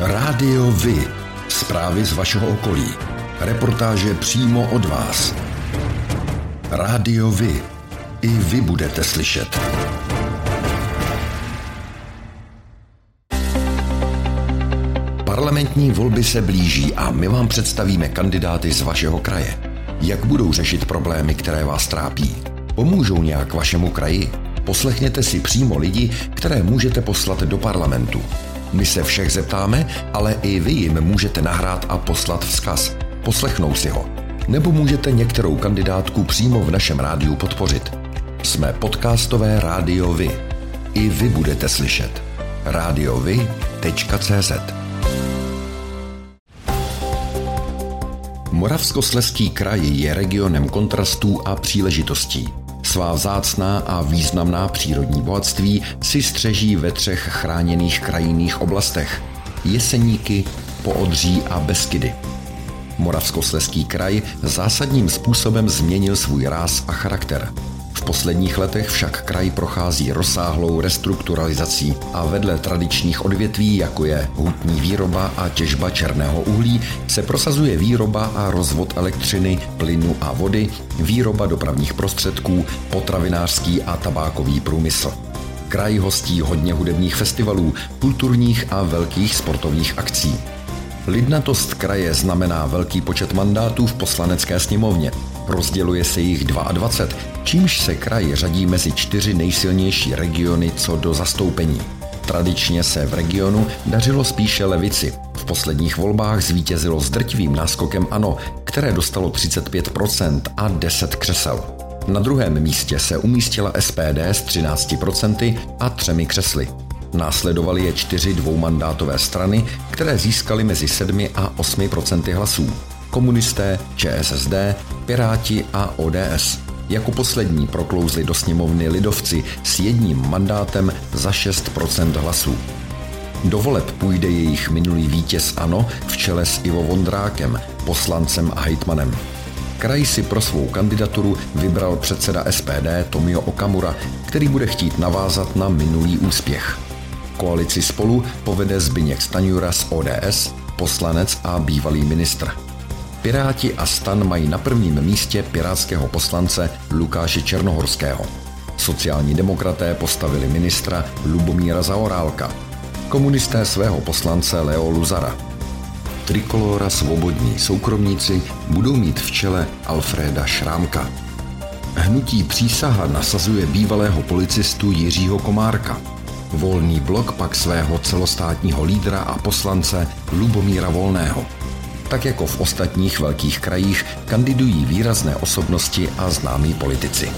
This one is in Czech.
Rádio Vy. Zprávy z vašeho okolí. Reportáže přímo od vás. Rádio Vy. I vy budete slyšet. Parlamentní volby se blíží a my vám představíme kandidáty z vašeho kraje. Jak budou řešit problémy, které vás trápí? Pomůžou nějak vašemu kraji? Poslechněte si přímo lidi, které můžete poslat do parlamentu. My se všech zeptáme, ale i vy jim můžete nahrát a poslat vzkaz. Poslechnou si ho. Nebo můžete některou kandidátku přímo v našem rádiu podpořit. Jsme podcastové rádio Vy. I vy budete slyšet. radiovy.cz Moravskosleský kraj je regionem kontrastů a příležitostí. Svá vzácná a významná přírodní bohatství si střeží ve třech chráněných krajinných oblastech – Jeseníky, Poodří a Beskydy. Moravskosleský kraj zásadním způsobem změnil svůj ráz a charakter – posledních letech však kraj prochází rozsáhlou restrukturalizací a vedle tradičních odvětví, jako je hutní výroba a těžba černého uhlí, se prosazuje výroba a rozvod elektřiny, plynu a vody, výroba dopravních prostředků, potravinářský a tabákový průmysl. Kraj hostí hodně hudebních festivalů, kulturních a velkých sportovních akcí. Lidnatost kraje znamená velký počet mandátů v poslanecké sněmovně. Rozděluje se jich 22, čímž se kraj řadí mezi čtyři nejsilnější regiony co do zastoupení. Tradičně se v regionu dařilo spíše levici. V posledních volbách zvítězilo s drtivým náskokem ANO, které dostalo 35% a 10 křesel. Na druhém místě se umístila SPD s 13% a třemi křesly. Následovaly je čtyři dvoumandátové strany, které získaly mezi 7 a 8 procenty hlasů. Komunisté, ČSSD, Piráti a ODS. Jako poslední proklouzli do sněmovny lidovci s jedním mandátem za 6% hlasů. Do voleb půjde jejich minulý vítěz ANO v čele s Ivo Vondrákem, poslancem a hejtmanem. Kraj si pro svou kandidaturu vybral předseda SPD Tomio Okamura, který bude chtít navázat na minulý úspěch. Koalici spolu povede Zbyněk Staňura z ODS, poslanec a bývalý ministr. Piráti a stan mají na prvním místě pirátského poslance Lukáše Černohorského. Sociální demokraté postavili ministra Lubomíra Zaorálka. Komunisté svého poslance Leo Luzara. Trikolora svobodní soukromníci budou mít v čele Alfreda Šrámka. Hnutí přísaha nasazuje bývalého policistu Jiřího Komárka – Volný blok pak svého celostátního lídra a poslance Lubomíra Volného. Tak jako v ostatních velkých krajích kandidují výrazné osobnosti a známí politici.